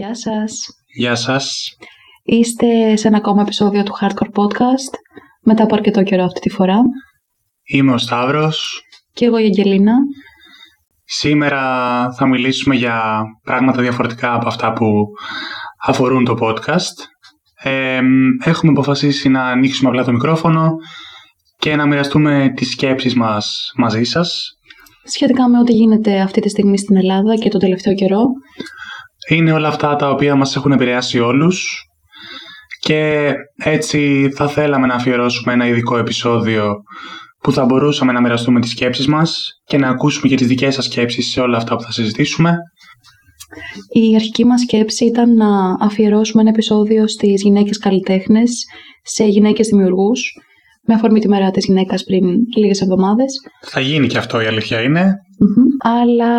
Γεια σας. Γεια σας. Είστε σε ένα ακόμα επεισόδιο του Hardcore Podcast, μετά από αρκετό καιρό αυτή τη φορά. Είμαι ο Σταύρος. Και εγώ η Αγγελίνα. Σήμερα θα μιλήσουμε για πράγματα διαφορετικά από αυτά που αφορούν το podcast. Ε, έχουμε αποφασίσει να ανοίξουμε απλά το μικρόφωνο και να μοιραστούμε τις σκέψεις μας μαζί σας. Σχετικά με ό,τι γίνεται αυτή τη στιγμή στην Ελλάδα και τον τελευταίο καιρό. Είναι όλα αυτά τα οποία μας έχουν επηρεάσει όλους και έτσι θα θέλαμε να αφιερώσουμε ένα ειδικό επεισόδιο που θα μπορούσαμε να μοιραστούμε τις σκέψεις μας και να ακούσουμε και τις δικές σας σκέψεις σε όλα αυτά που θα συζητήσουμε. Η αρχική μας σκέψη ήταν να αφιερώσουμε ένα επεισόδιο στις γυναίκες καλλιτέχνες, σε γυναίκες δημιουργούς, με αφορμή τη μέρα της γυναίκας πριν λίγες εβδομάδες. Θα γίνει και αυτό η αλήθεια είναι. Αλλά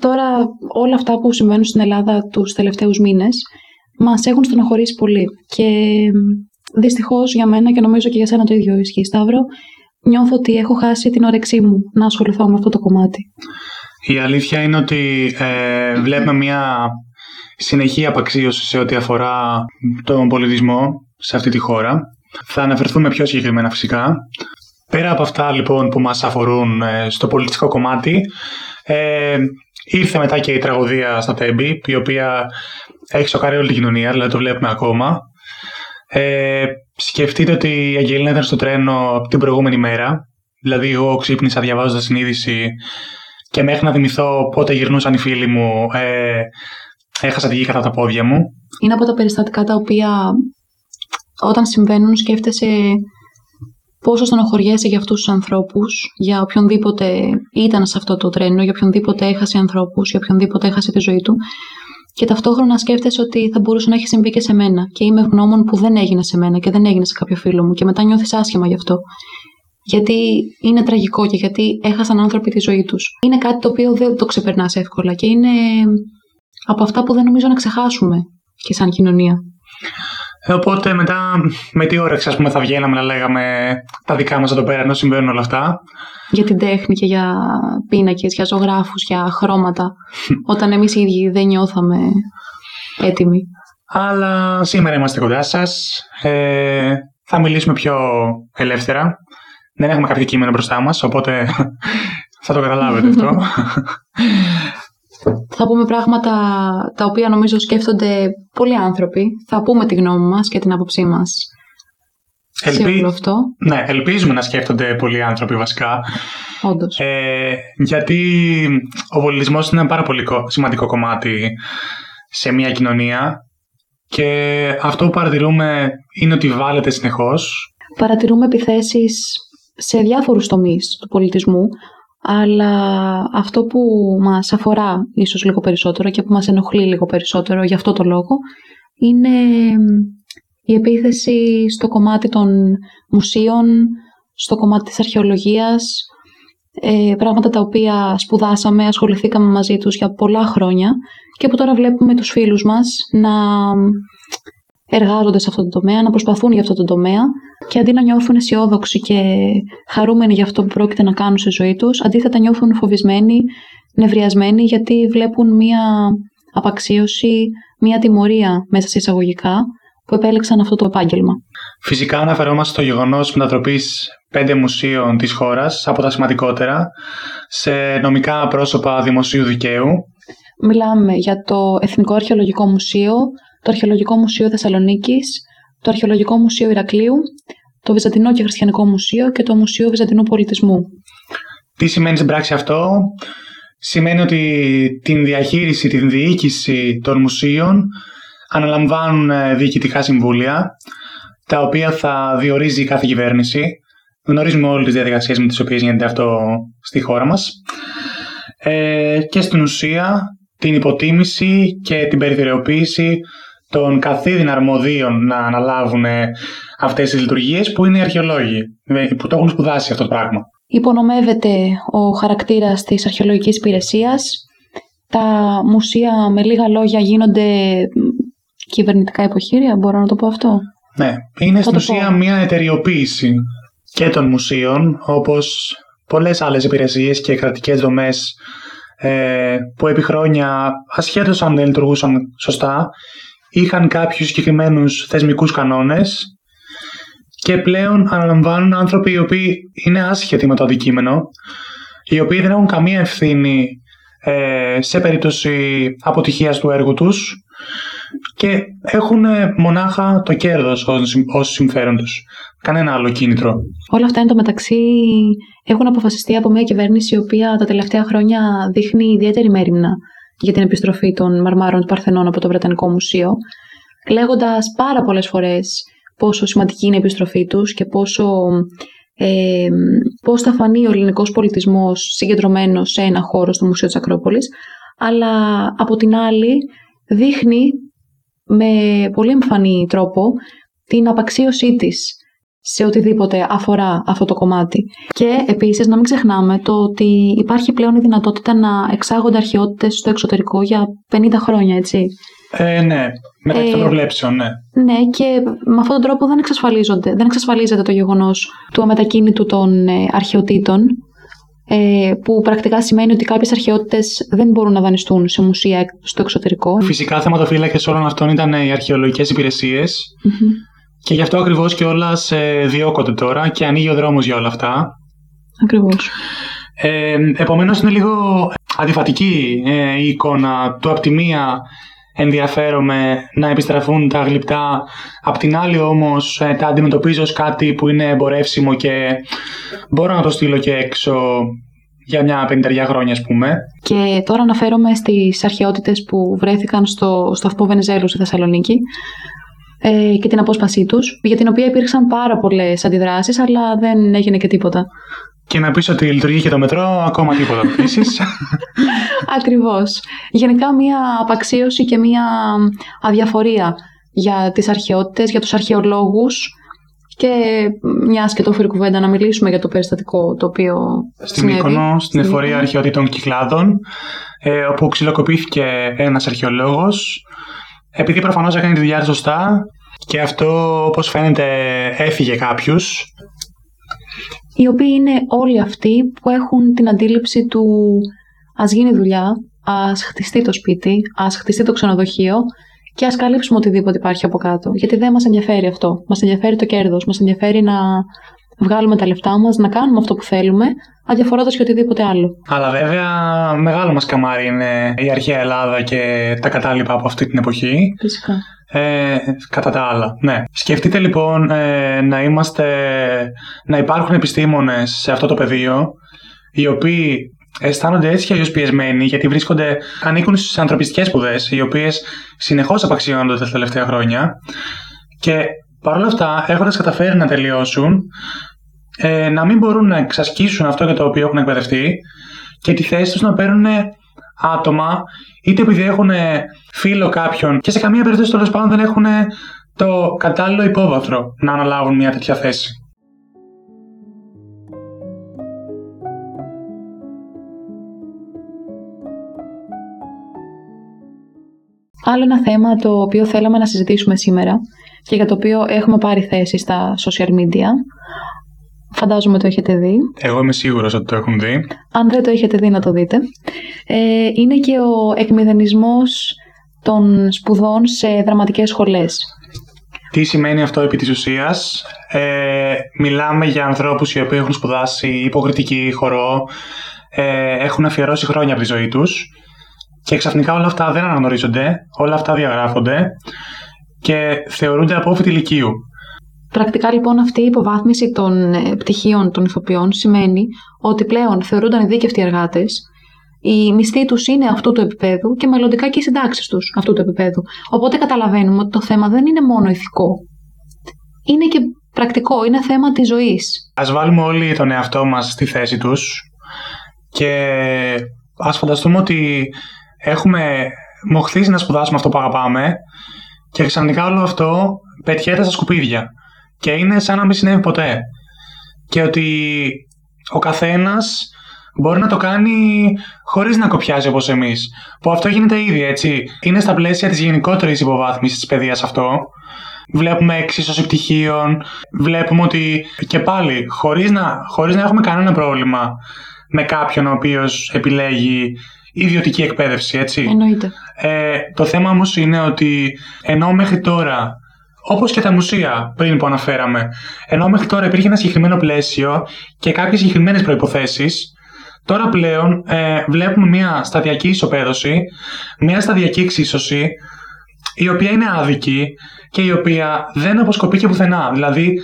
τώρα όλα αυτά που συμβαίνουν στην Ελλάδα τους τελευταίους μήνες μας έχουν στενοχωρήσει πολύ. Και δυστυχώς για μένα και νομίζω και για σένα το ίδιο ισχύει Σταύρο, νιώθω ότι έχω χάσει την όρεξή μου να ασχοληθώ με αυτό το κομμάτι. Η αλήθεια είναι ότι ε, βλέπουμε μια συνεχή απαξίωση σε ό,τι αφορά τον πολιτισμό σε αυτή τη χώρα. Θα αναφερθούμε πιο συγκεκριμένα φυσικά. Πέρα από αυτά λοιπόν που μας αφορούν ε, στο πολιτιστικό κομμάτι, ε, ήρθε μετά και η τραγωδία στα Τέμπη, η οποία έχει σοκάρει όλη την κοινωνία, δηλαδή το βλέπουμε ακόμα. Ε, σκεφτείτε ότι η Αγγελίνα ήταν στο τρένο την προηγούμενη μέρα. Δηλαδή, εγώ ξύπνησα διαβάζοντας την είδηση και μέχρι να θυμηθώ πότε γυρνούσαν οι φίλοι μου, ε, έχασα τη γη κατά τα πόδια μου. Είναι από τα περιστατικά τα οποία όταν συμβαίνουν σκέφτεσαι πόσο στενοχωριέσαι για αυτούς τους ανθρώπους, για οποιονδήποτε ήταν σε αυτό το τρένο, για οποιονδήποτε έχασε ανθρώπους, για οποιονδήποτε έχασε τη ζωή του. Και ταυτόχρονα σκέφτεσαι ότι θα μπορούσε να έχει συμβεί και σε μένα. Και είμαι ευγνώμων που δεν έγινε σε μένα και δεν έγινε σε κάποιο φίλο μου. Και μετά νιώθεις άσχημα γι' αυτό. Γιατί είναι τραγικό και γιατί έχασαν άνθρωποι τη ζωή τους. Είναι κάτι το οποίο δεν το ξεπερνάς εύκολα και είναι από αυτά που δεν νομίζω να ξεχάσουμε και σαν κοινωνία. Ε, οπότε μετά με τι όρεξη ας πούμε, θα βγαίναμε να λέγαμε τα δικά μας εδώ πέρα ενώ συμβαίνουν όλα αυτά. Για την τέχνη και για πίνακες, για ζωγράφους, για χρώματα. όταν εμείς οι ίδιοι δεν νιώθαμε έτοιμοι. Αλλά σήμερα είμαστε κοντά σας. Ε, θα μιλήσουμε πιο ελεύθερα. Δεν έχουμε κάποιο κείμενο μπροστά μας, οπότε θα το καταλάβετε αυτό. Θα πούμε πράγματα τα οποία νομίζω σκέφτονται πολλοί άνθρωποι. Θα πούμε τη γνώμη μας και την άποψή μας. Ελπί... αυτό. Ναι, ελπίζουμε να σκέφτονται πολλοί άνθρωποι βασικά. Όντως. Ε, γιατί ο πολιτισμός είναι ένα πάρα πολύ σημαντικό κομμάτι σε μια κοινωνία και αυτό που παρατηρούμε είναι ότι βάλετε συνεχώς. Παρατηρούμε επιθέσεις σε διάφορους τομείς του πολιτισμού αλλά αυτό που μας αφορά ίσως λίγο περισσότερο και που μας ενοχλεί λίγο περισσότερο για αυτό το λόγο είναι η επίθεση στο κομμάτι των μουσείων, στο κομμάτι της αρχαιολογίας, ε, πράγματα τα οποία σπουδάσαμε, ασχοληθήκαμε μαζί τους για πολλά χρόνια και που τώρα βλέπουμε τους φίλους μας να εργάζονται σε αυτό το τομέα, να προσπαθούν για αυτό το τομέα και αντί να νιώθουν αισιόδοξοι και χαρούμενοι για αυτό που πρόκειται να κάνουν στη ζωή τους, αντίθετα νιώθουν φοβισμένοι, νευριασμένοι γιατί βλέπουν μία απαξίωση, μία τιμωρία μέσα σε εισαγωγικά που επέλεξαν αυτό το επάγγελμα. Φυσικά αναφερόμαστε στο γεγονός μετατροπή πέντε μουσείων της χώρας από τα σημαντικότερα σε νομικά πρόσωπα δημοσίου δικαίου. Μιλάμε για το Εθνικό Αρχαιολογικό Μουσείο, το Αρχαιολογικό Μουσείο Θεσσαλονίκης, το Αρχαιολογικό Μουσείο Ηρακλείου, το Βυζαντινό και Χριστιανικό Μουσείο και το Μουσείο Βυζαντινού Πολιτισμού. Τι σημαίνει στην πράξη αυτό; Σημαίνει ότι την διαχείριση, την διοίκηση των μουσείων αναλαμβάνουν ε, διοικητικά συμβούλια, τα οποία θα διορίζει κάθε κυβέρνηση. Γνωρίζουμε όλες τις διαδικασίες με τις οποίες γίνεται αυτό στη χώρα μας. Ε, και στην ουσία την υποτίμηση και την περιθωριοποίηση των καθίδιν αρμοδίων να αναλάβουν ε, αυτές τις λειτουργίες που είναι οι αρχαιολόγοι, ε, που το έχουν σπουδάσει αυτό το πράγμα. Υπονομεύεται ο χαρακτήρας της αρχαιολογικής υπηρεσίας. Τα μουσεία με λίγα λόγια γίνονται κυβερνητικά υποχείρια, μπορώ να το πω αυτό; Ναι, είναι στην ουσία μια εταιριοποίηση και των μουσείων, όπως πολλές άλλες υπηρεσίες και κρατικές δομές ε, που επί χρόνια, ασχέτως αν δεν λειτουργούσαν σωστά, είχαν κάποιους συγκεκριμένους θεσμικούς κανόνες και πλέον αναλαμβάνουν άνθρωποι οι οποίοι είναι άσχετοι με το αντικείμενο, οι οποίοι δεν έχουν καμία ευθύνη ε, σε περίπτωση αποτυχίας του έργου τους και έχουν μονάχα το κέρδος ως συμφέρον τους. Κανένα άλλο κίνητρο. Όλα αυτά εν τω μεταξύ έχουν αποφασιστεί από μια κυβέρνηση η οποία τα τελευταία χρόνια δείχνει ιδιαίτερη μέρημνα για την επιστροφή των μαρμάρων του Παρθενών από το Βρετανικό Μουσείο, λέγοντας πάρα πολλές φορές πόσο σημαντική είναι η επιστροφή τους και πόσο ε, πώς θα φανεί ο ελληνικός πολιτισμός συγκεντρωμένος σε ένα χώρο στο Μουσείο της Ακρόπολης, αλλά από την άλλη δείχνει με πολύ εμφανή τρόπο την απαξίωσή της σε οτιδήποτε αφορά αυτό το κομμάτι. Και επίσης να μην ξεχνάμε το ότι υπάρχει πλέον η δυνατότητα να εξάγονται αρχαιότητες στο εξωτερικό για 50 χρόνια, έτσι. Ε, ναι, μεταξύ των ε, προβλέψεων, ναι. Ναι, και με αυτόν τον τρόπο δεν, εξασφαλίζονται, δεν εξασφαλίζεται το γεγονός του αμετακίνητου των ε, αρχαιοτήτων, ε, που πρακτικά σημαίνει ότι κάποιες αρχαιότητες δεν μπορούν να δανειστούν σε μουσεία στο εξωτερικό. Φυσικά θεματοφύλακες όλων αυτών ήταν οι αρχαιολογικές και γι' αυτό ακριβώς και όλα διώκονται τώρα και ανοίγει ο δρόμος για όλα αυτά. Ακριβώς. Ε, Επομένως, είναι λίγο αντιφατική ε, η εικόνα του από τη μία ενδιαφέρομαι να επιστραφούν τα γλυπτά, απ' την άλλη όμως ε, τα αντιμετωπίζω ως κάτι που είναι εμπορεύσιμο και μπορώ να το στείλω και έξω για μια πενταριά χρόνια ας πούμε. Και τώρα αναφέρομαι στις αρχαιότητες που βρέθηκαν στο σταθμό Βενεζέλου στη Θεσσαλονίκη ε, και την απόσπασή τους, για την οποία υπήρξαν πάρα πολλές αντιδράσεις, αλλά δεν έγινε και τίποτα. Και να πεις ότι λειτουργεί και το μετρό, ακόμα τίποτα επίσης. Ακριβώς. Γενικά μια απαξίωση και μια αδιαφορία για τις αρχαιότητες, για τους αρχαιολόγους και μιας και το φέρει κουβέντα να μιλήσουμε για το περιστατικό το οποίο Στην Μύκονο, στην εφορία αρχαιοτήτων Κυκλάδων, ε, όπου ξυλοκοπήθηκε ένας αρχαιολόγος επειδή προφανώς έκανε τη δουλειά σωστά και αυτό όπως φαίνεται έφυγε κάποιους. Οι οποίοι είναι όλοι αυτοί που έχουν την αντίληψη του ας γίνει δουλειά, ας χτιστεί το σπίτι, ας χτιστεί το ξενοδοχείο και ας καλύψουμε οτιδήποτε υπάρχει από κάτω. Γιατί δεν μας ενδιαφέρει αυτό. Μας ενδιαφέρει το κέρδος, μας ενδιαφέρει να βγάλουμε τα λεφτά μας, να κάνουμε αυτό που θέλουμε, αδιαφορώντας και οτιδήποτε άλλο. Αλλά βέβαια μεγάλο μας καμάρι είναι η αρχαία Ελλάδα και τα κατάλοιπα από αυτή την εποχή. Φυσικά. Ε, κατά τα άλλα, ναι. Σκεφτείτε λοιπόν ε, να είμαστε, να υπάρχουν επιστήμονες σε αυτό το πεδίο, οι οποίοι αισθάνονται έτσι και πιεσμένοι, γιατί βρίσκονται, ανήκουν στις ανθρωπιστικές σπουδές, οι οποίες συνεχώς απαξιώνονται τα τελευταία χρόνια. Και παρόλα αυτά, έχοντας καταφέρει να τελειώσουν, ε, να μην μπορούν να εξασκήσουν αυτό για το οποίο έχουν εκπαιδευτεί και τη θέση τους να παίρνουν άτομα είτε επειδή έχουν φίλο κάποιον και σε καμία περίπτωση τέλος πάντων δεν έχουν το κατάλληλο υπόβαθρο να αναλάβουν μια τέτοια θέση. Άλλο ένα θέμα το οποίο θέλαμε να συζητήσουμε σήμερα και για το οποίο έχουμε πάρει θέση στα social media Φαντάζομαι το έχετε δει. Εγώ είμαι σίγουρος ότι το έχουν δει. Αν δεν το έχετε δει να το δείτε. Ε, είναι και ο εκμηδενισμός των σπουδών σε δραματικές σχολές. Τι σημαίνει αυτό επί της ουσίας; Ε, μιλάμε για ανθρώπους οι οποίοι έχουν σπουδάσει υποκριτική χορό, ε, έχουν αφιερώσει χρόνια από τη ζωή τους και ξαφνικά όλα αυτά δεν αναγνωρίζονται, όλα αυτά διαγράφονται και θεωρούνται απόφοιτοι ηλικίου. Πρακτικά λοιπόν αυτή η υποβάθμιση των ε, πτυχίων των ηθοποιών σημαίνει ότι πλέον θεωρούνταν δίκευτοι εργάτες, οι μισθοί τους είναι αυτού του επίπεδου και μελλοντικά και οι συντάξεις τους αυτού του επίπεδου. Οπότε καταλαβαίνουμε ότι το θέμα δεν είναι μόνο ηθικό. Είναι και πρακτικό, είναι θέμα της ζωής. Α βάλουμε όλοι τον εαυτό μας στη θέση τους και ας φανταστούμε ότι έχουμε μοχθήσει να σπουδάσουμε αυτό που αγαπάμε και ξαφνικά όλο αυτό πετιέται στα σκουπίδια και είναι σαν να μην συνέβη ποτέ. Και ότι ο καθένας μπορεί να το κάνει χωρίς να κοπιάζει όπως εμείς. Που αυτό γίνεται ήδη, έτσι. Είναι στα πλαίσια της γενικότερης υποβάθμισης της παιδείας αυτό. Βλέπουμε εξίσωση πτυχίων, βλέπουμε ότι και πάλι χωρίς να, χωρίς να έχουμε κανένα πρόβλημα με κάποιον ο οποίος επιλέγει ιδιωτική εκπαίδευση, έτσι. Εννοείται. Ε, το θέμα όμως είναι ότι ενώ μέχρι τώρα, όπως και τα μουσεία πριν που αναφέραμε, ενώ μέχρι τώρα υπήρχε ένα συγκεκριμένο πλαίσιο και κάποιες συγκεκριμένες προϋποθέσεις, τώρα πλέον ε, βλέπουμε μια σταδιακή ισοπαίδωση, μια σταδιακή εξίσωση, η οποία είναι άδικη και η οποία δεν αποσκοπεί και πουθενά. Δηλαδή,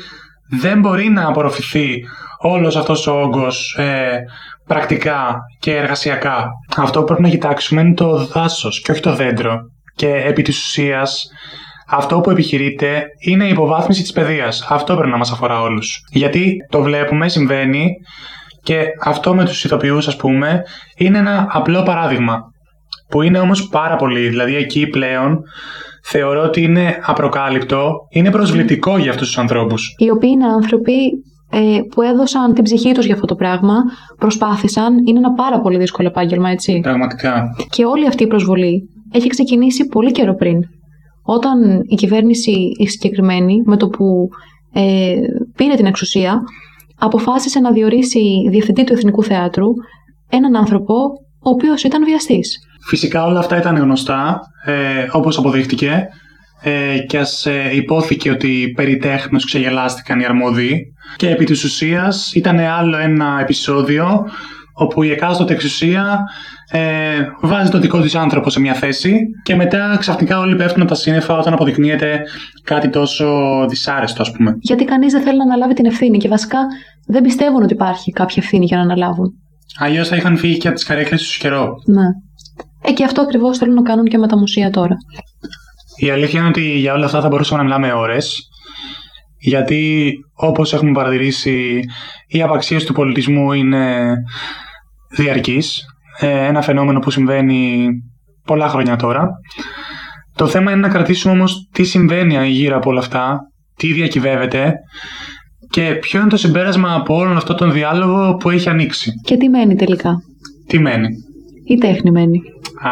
δεν μπορεί να απορροφηθεί όλος αυτός ο όγκος ε, πρακτικά και εργασιακά. Αυτό που πρέπει να κοιτάξουμε είναι το δάσος και όχι το δέντρο. Και επί της ουσίας, αυτό που επιχειρείται είναι η υποβάθμιση της παιδείας. Αυτό πρέπει να μας αφορά όλους. Γιατί το βλέπουμε, συμβαίνει και αυτό με τους ηθοποιούς ας πούμε είναι ένα απλό παράδειγμα. Που είναι όμως πάρα πολύ, δηλαδή εκεί πλέον θεωρώ ότι είναι απροκάλυπτο, είναι προσβλητικό για αυτούς τους ανθρώπους. Οι οποίοι είναι άνθρωποι ε, που έδωσαν την ψυχή τους για αυτό το πράγμα, προσπάθησαν, είναι ένα πάρα πολύ δύσκολο επάγγελμα, έτσι. Πραγματικά. Και όλη αυτή η προσβολή έχει ξεκινήσει πολύ καιρό πριν. Όταν η κυβέρνηση η συγκεκριμένη, με το που ε, πήρε την εξουσία, αποφάσισε να διορίσει διευθυντή του Εθνικού Θεάτρου έναν άνθρωπο ο οποίος ήταν βιαστής. Φυσικά όλα αυτά ήταν γνωστά, ε, όπως αποδείχτηκε ε, και ας ε, υπόθηκε ότι περί τέχνος ξεγελάστηκαν οι αρμόδιοι και επί της ουσίας ήταν άλλο ένα επεισόδιο όπου η εκάστοτε εξουσία ε, βάζει το δικό της άνθρωπο σε μια θέση και μετά ξαφνικά όλοι πέφτουν από τα σύννεφα όταν αποδεικνύεται κάτι τόσο δυσάρεστο ας πούμε. Γιατί κανείς δεν θέλει να αναλάβει την ευθύνη και βασικά δεν πιστεύουν ότι υπάρχει κάποια ευθύνη για να αναλάβουν. Αλλιώς θα είχαν φύγει και από τις καρέκλες τους καιρό. Ναι. Ε, και αυτό ακριβώς θέλουν να κάνουν και με τα μουσεία τώρα. Η αλήθεια είναι ότι για όλα αυτά θα μπορούσαμε να μιλάμε ώρες. Γιατί όπως έχουμε παρατηρήσει η απαξίωση του πολιτισμού είναι διαρκής. Ε, ένα φαινόμενο που συμβαίνει πολλά χρόνια τώρα. Το θέμα είναι να κρατήσουμε όμως τι συμβαίνει γύρω από όλα αυτά, τι διακυβεύεται και ποιο είναι το συμπέρασμα από όλον αυτό τον διάλογο που έχει ανοίξει. Και τι μένει τελικά; Τι μένει; Η τέχνη μένει. Α,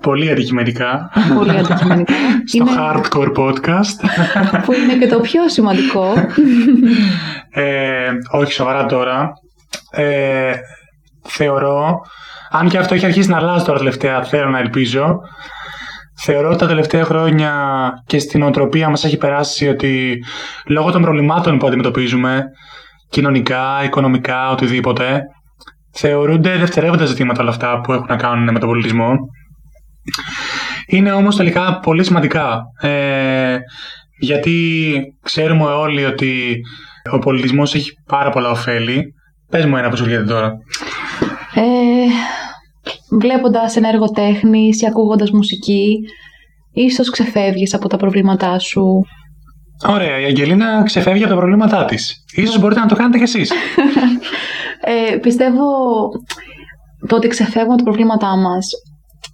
πολύ αντικειμενικά. Πολύ αντικειμενικά. Στο hardcore podcast. που είναι και το πιο σημαντικό. ε, όχι σοβαρά τώρα. Ε, θεωρώ, αν και αυτό έχει αρχίσει να αλλάζει τώρα τελευταία, θέλω να ελπίζω, Θεωρώ ότι τα τελευταία χρόνια και στην οτροπία μας έχει περάσει ότι λόγω των προβλημάτων που αντιμετωπίζουμε, κοινωνικά, οικονομικά, οτιδήποτε, θεωρούνται δευτερεύοντα ζητήματα όλα αυτά που έχουν να κάνουν με τον πολιτισμό. Είναι όμως τελικά πολύ σημαντικά. Ε, γιατί ξέρουμε όλοι ότι ο πολιτισμός έχει πάρα πολλά ωφέλη. Πες μου ένα που σου έρχεται τώρα. Ε, βλέποντας ένα έργο τέχνης ή ακούγοντας μουσική, ίσως ξεφεύγεις από τα προβλήματά σου. Ωραία, η Αγγελίνα ξεφεύγει από τα προβλήματά της. Ίσως μπορείτε να το κάνετε κι εσείς. ε, πιστεύω το ότι ξεφεύγουμε από τα προβλήματά μας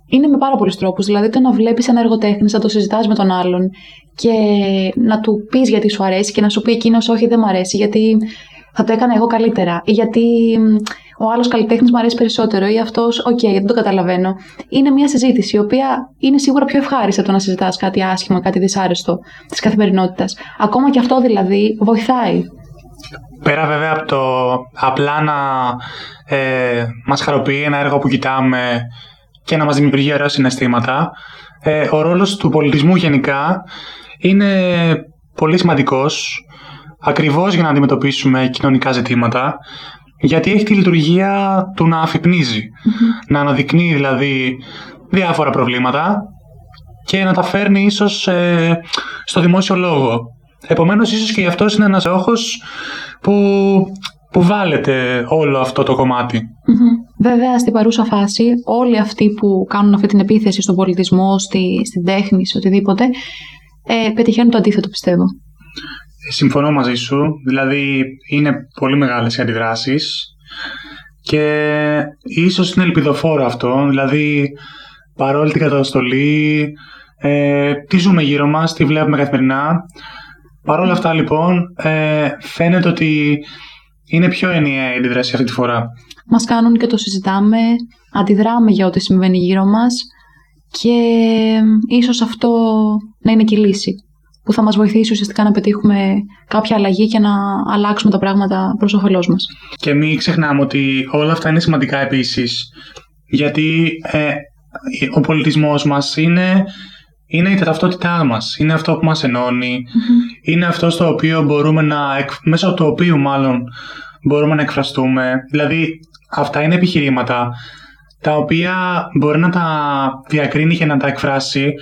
είναι με πάρα πολλούς τρόπους. Δηλαδή, το να βλέπεις ένα έργο τέχνης, να το συζητάς με τον άλλον και να του πεις γιατί σου αρέσει και να σου πει εκείνος όχι, δεν μου αρέσει, γιατί θα το έκανα εγώ καλύτερα. Ή γιατί ο άλλος καλλιτέχνης μου αρέσει περισσότερο ή αυτός, OK, okay, δεν το καταλαβαίνω. Είναι μια συζήτηση η οποία είναι σίγουρα πιο ευχάριστη από το να συζητάς κάτι άσχημα, κάτι δυσάρεστο της καθημερινότητας. Ακόμα και αυτό δηλαδή βοηθάει. Πέρα βέβαια από το απλά να ε, μας χαροποιεί ένα έργο που κοιτάμε και να μας δημιουργεί ωραία συναισθήματα, ε, ο ρόλος του πολιτισμού γενικά είναι πολύ σημαντικός ακριβώς για να αντιμετωπίσουμε κοινωνικά ζητήματα γιατί έχει τη λειτουργία του να αφυπνιζει Να αναδεικνύει δηλαδή διάφορα προβλήματα και να τα φέρνει ίσως ε, στο δημόσιο λόγο. Επομένως ίσως και γι' αυτό είναι ένας όχος που, που βάλετε όλο αυτό το κομματι Βέβαια στην παρούσα φάση όλοι αυτοί που κάνουν αυτή την επίθεση στον πολιτισμό, στη, στην τέχνη, σε οτιδήποτε ε, πετυχαίνουν το αντίθετο πιστεύω. Συμφωνώ μαζί σου. Δηλαδή είναι πολύ μεγάλες οι αντιδράσεις και ίσως είναι ελπιδοφόρο αυτό. Δηλαδή παρόλη την καταστολή, ε, τι ζούμε γύρω μας, τι βλέπουμε καθημερινά. Παρ' όλα αυτά λοιπόν ε, φαίνεται ότι είναι πιο ενιαία η αντιδράση αυτή τη φορά. Μας κάνουν και το συζητάμε, αντιδράμε για ό,τι συμβαίνει γύρω μας και ίσως αυτό να είναι και η λύση που θα μας βοηθήσει ουσιαστικά να πετύχουμε κάποια αλλαγή και να αλλάξουμε τα πράγματα προς όφελός μας. Και μην ξεχνάμε ότι όλα αυτά είναι σημαντικά επίσης Γιατί ε, ο πολιτισμός μας είναι, είναι η ταυτότητά μας. Είναι αυτό που μας ενώνει. Είναι αυτό στο οποίο μπορούμε να, εκ- μέσω του οποίου μάλλον μπορούμε να εκφραστούμε. Δηλαδή αυτά είναι επιχειρήματα τα οποία μπορεί να τα διακρίνει και να τα εκφράσει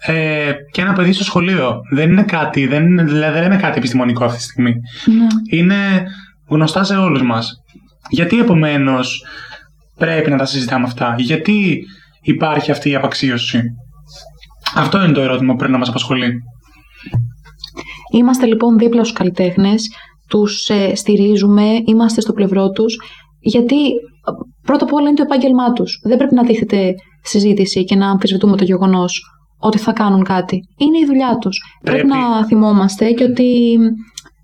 ε, και ένα παιδί στο σχολείο. Δεν είναι κάτι, δεν, είναι, δηλαδή δεν είναι κάτι επιστημονικό αυτή τη στιγμή. Ναι. Είναι γνωστά σε όλους μας. Γιατί επομένως πρέπει να τα συζητάμε αυτά; Γιατί υπάρχει αυτή η απαξίωση; Αυτό είναι το ερώτημα που πρέπει να μας απασχολεί. Είμαστε λοιπόν δίπλα στους καλλιτέχνες, τους ε, στηρίζουμε, είμαστε στο πλευρό τους, γιατί ε, πρώτα απ' όλα είναι το επάγγελμά τους. Δεν πρέπει να τίθεται συζήτηση και να αμφισβητούμε το γεγονός ότι θα κάνουν κάτι. Είναι η δουλειά τους. Πρέπει, Πρέπει. να θυμόμαστε και ότι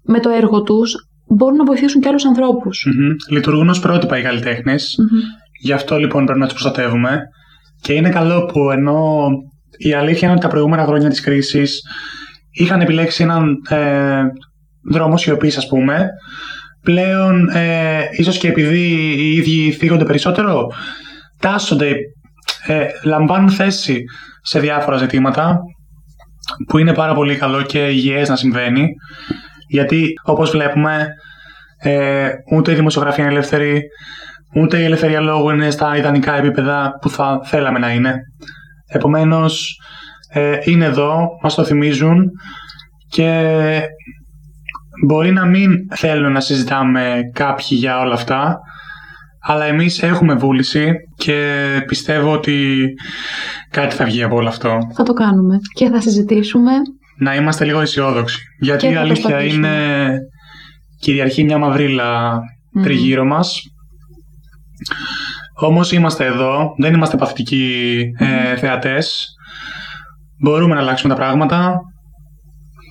με το έργο τους μπορούν να βοηθήσουν και άλλους ανθρώπους. Μμμ. Λειτουργούν ως πρότυπα οι καλλιτέχνες. Μμμ. Γι' αυτό λοιπόν πρέπει να τους προστατεύουμε. Και είναι καλό που ενώ η αλήθεια είναι ότι τα προηγούμενα χρόνια της κρίσης είχαν επιλέξει έναν ε, δρόμο σιωπής ας πούμε, πλέον ε, ίσως και επειδή οι ίδιοι θίγονται περισσότερο, τάσσονται, ε, λαμβάνουν θέση σε διάφορα ζητήματα που είναι πάρα πολύ καλό και υγιές να συμβαίνει γιατί όπως βλέπουμε ε, ούτε η δημοσιογραφία είναι ελεύθερη ούτε η ελευθερία λόγου είναι στα ιδανικά επίπεδα που θα θέλαμε να είναι. Επομένως, ε, είναι εδώ, μας το θυμίζουν και μπορεί να μην θέλουν να συζητάμε κάποιοι για όλα αυτά, αλλά εμείς έχουμε βούληση και πιστεύω ότι κάτι θα βγει από όλο αυτό. Θα το κάνουμε και θα συζητήσουμε. Να είμαστε λίγο αισιόδοξοι. Γιατί Και η θα αλήθεια προσπαθήσουμε. είναι κυριαρχεί μια μαυρίλα Μμμ. τριγύρω μας. Όμως είμαστε εδώ, δεν είμαστε παθητικοί ε, θεατές. Μπορούμε να αλλάξουμε τα πράγματα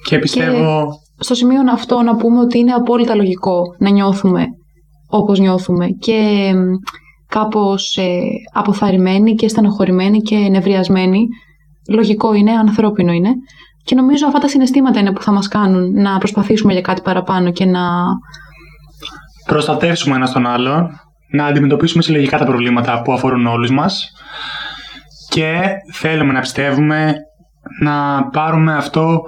και πιστεύω... στο σημείο αυτό να πούμε ότι είναι απόλυτα λογικό να νιώθουμε όπως νιώθουμε και μ, κάπως ε, αποθαρρυμένοι και στενοχωρημένοι και νευριασμένοι. Λογικό είναι, ανθρώπινο είναι. Και νομίζω αυτά τα συναισθήματα είναι που θα μας κάνουν να προσπαθήσουμε για κάτι παραπάνω και να... προστατεύσουμε ένα τον άλλον, να αντιμετωπίσουμε συλλογικά τα προβλήματα που αφορούν όλους μας και θέλουμε να πιστεύουμε να πάρουμε αυτό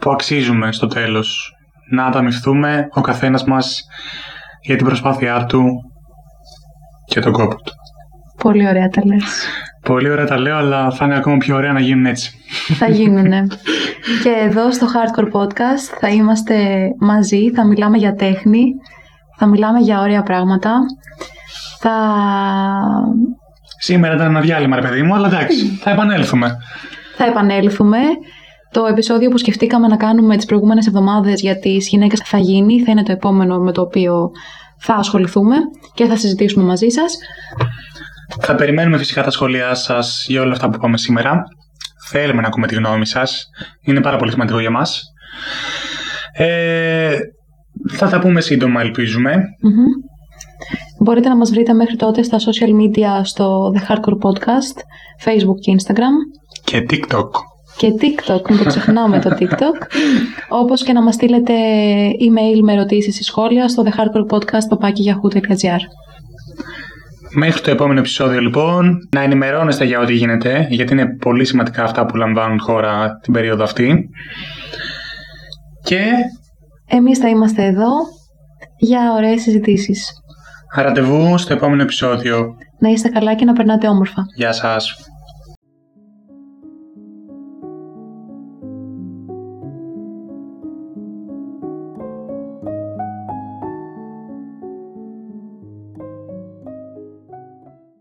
που αξίζουμε στο τέλος. Να ανταμυφθούμε ο καθένας μας για την προσπάθειά του και τον κόπο του. Πολύ ωραία τα λες. Πολύ ωραία τα λέω, αλλά θα είναι ακόμα πιο ωραία να γίνουν έτσι. θα γίνουνε. και εδώ στο Hardcore Podcast θα είμαστε μαζί, θα μιλάμε για τέχνη, θα μιλάμε για ωραία πράγματα. Θα... Σήμερα ήταν ένα διάλειμμα, ρε παιδί μου, αλλά εντάξει, θα επανέλθουμε. θα επανέλθουμε. Το επεισόδιο που σκεφτήκαμε να κάνουμε τις προηγούμενες εβδομάδες για τις γυναίκες θα γίνει, θα είναι το επόμενο με το οποίο θα ασχοληθούμε και θα συζητήσουμε μαζί σας. Θα περιμένουμε φυσικά τα σχόλιά σας για όλα αυτά που είπαμε σήμερα. Θέλουμε να ακούμε τη γνώμη σας. Είναι πάρα πολύ σημαντικό για μας. Ε, θα τα πούμε σύντομα, ελπίζουμε. Μμμ. Μπορείτε να μας βρείτε μέχρι τότε στα social media στο The Hardcore Podcast, Facebook και Instagram. Και TikTok. Και TikTok, μην το ξεχνάμε το TikTok. Όπως και να μας στείλετε email με ερωτήσεις ή σχόλια στο thehardcorepodcast.yahoo.gr Μέχρι το επόμενο επεισόδιο λοιπόν, να ενημερώνεστε για ό,τι γίνεται, γιατί είναι πολύ σημαντικά αυτά που λαμβάνουν χώρα την περίοδο αυτή. Και Εμείς θα είμαστε εδώ για ωραίες συζητήσεις. ραντεβού στο επόμενο επεισόδιο. Να είστε καλά και να περνάτε όμορφα. Γεια σας.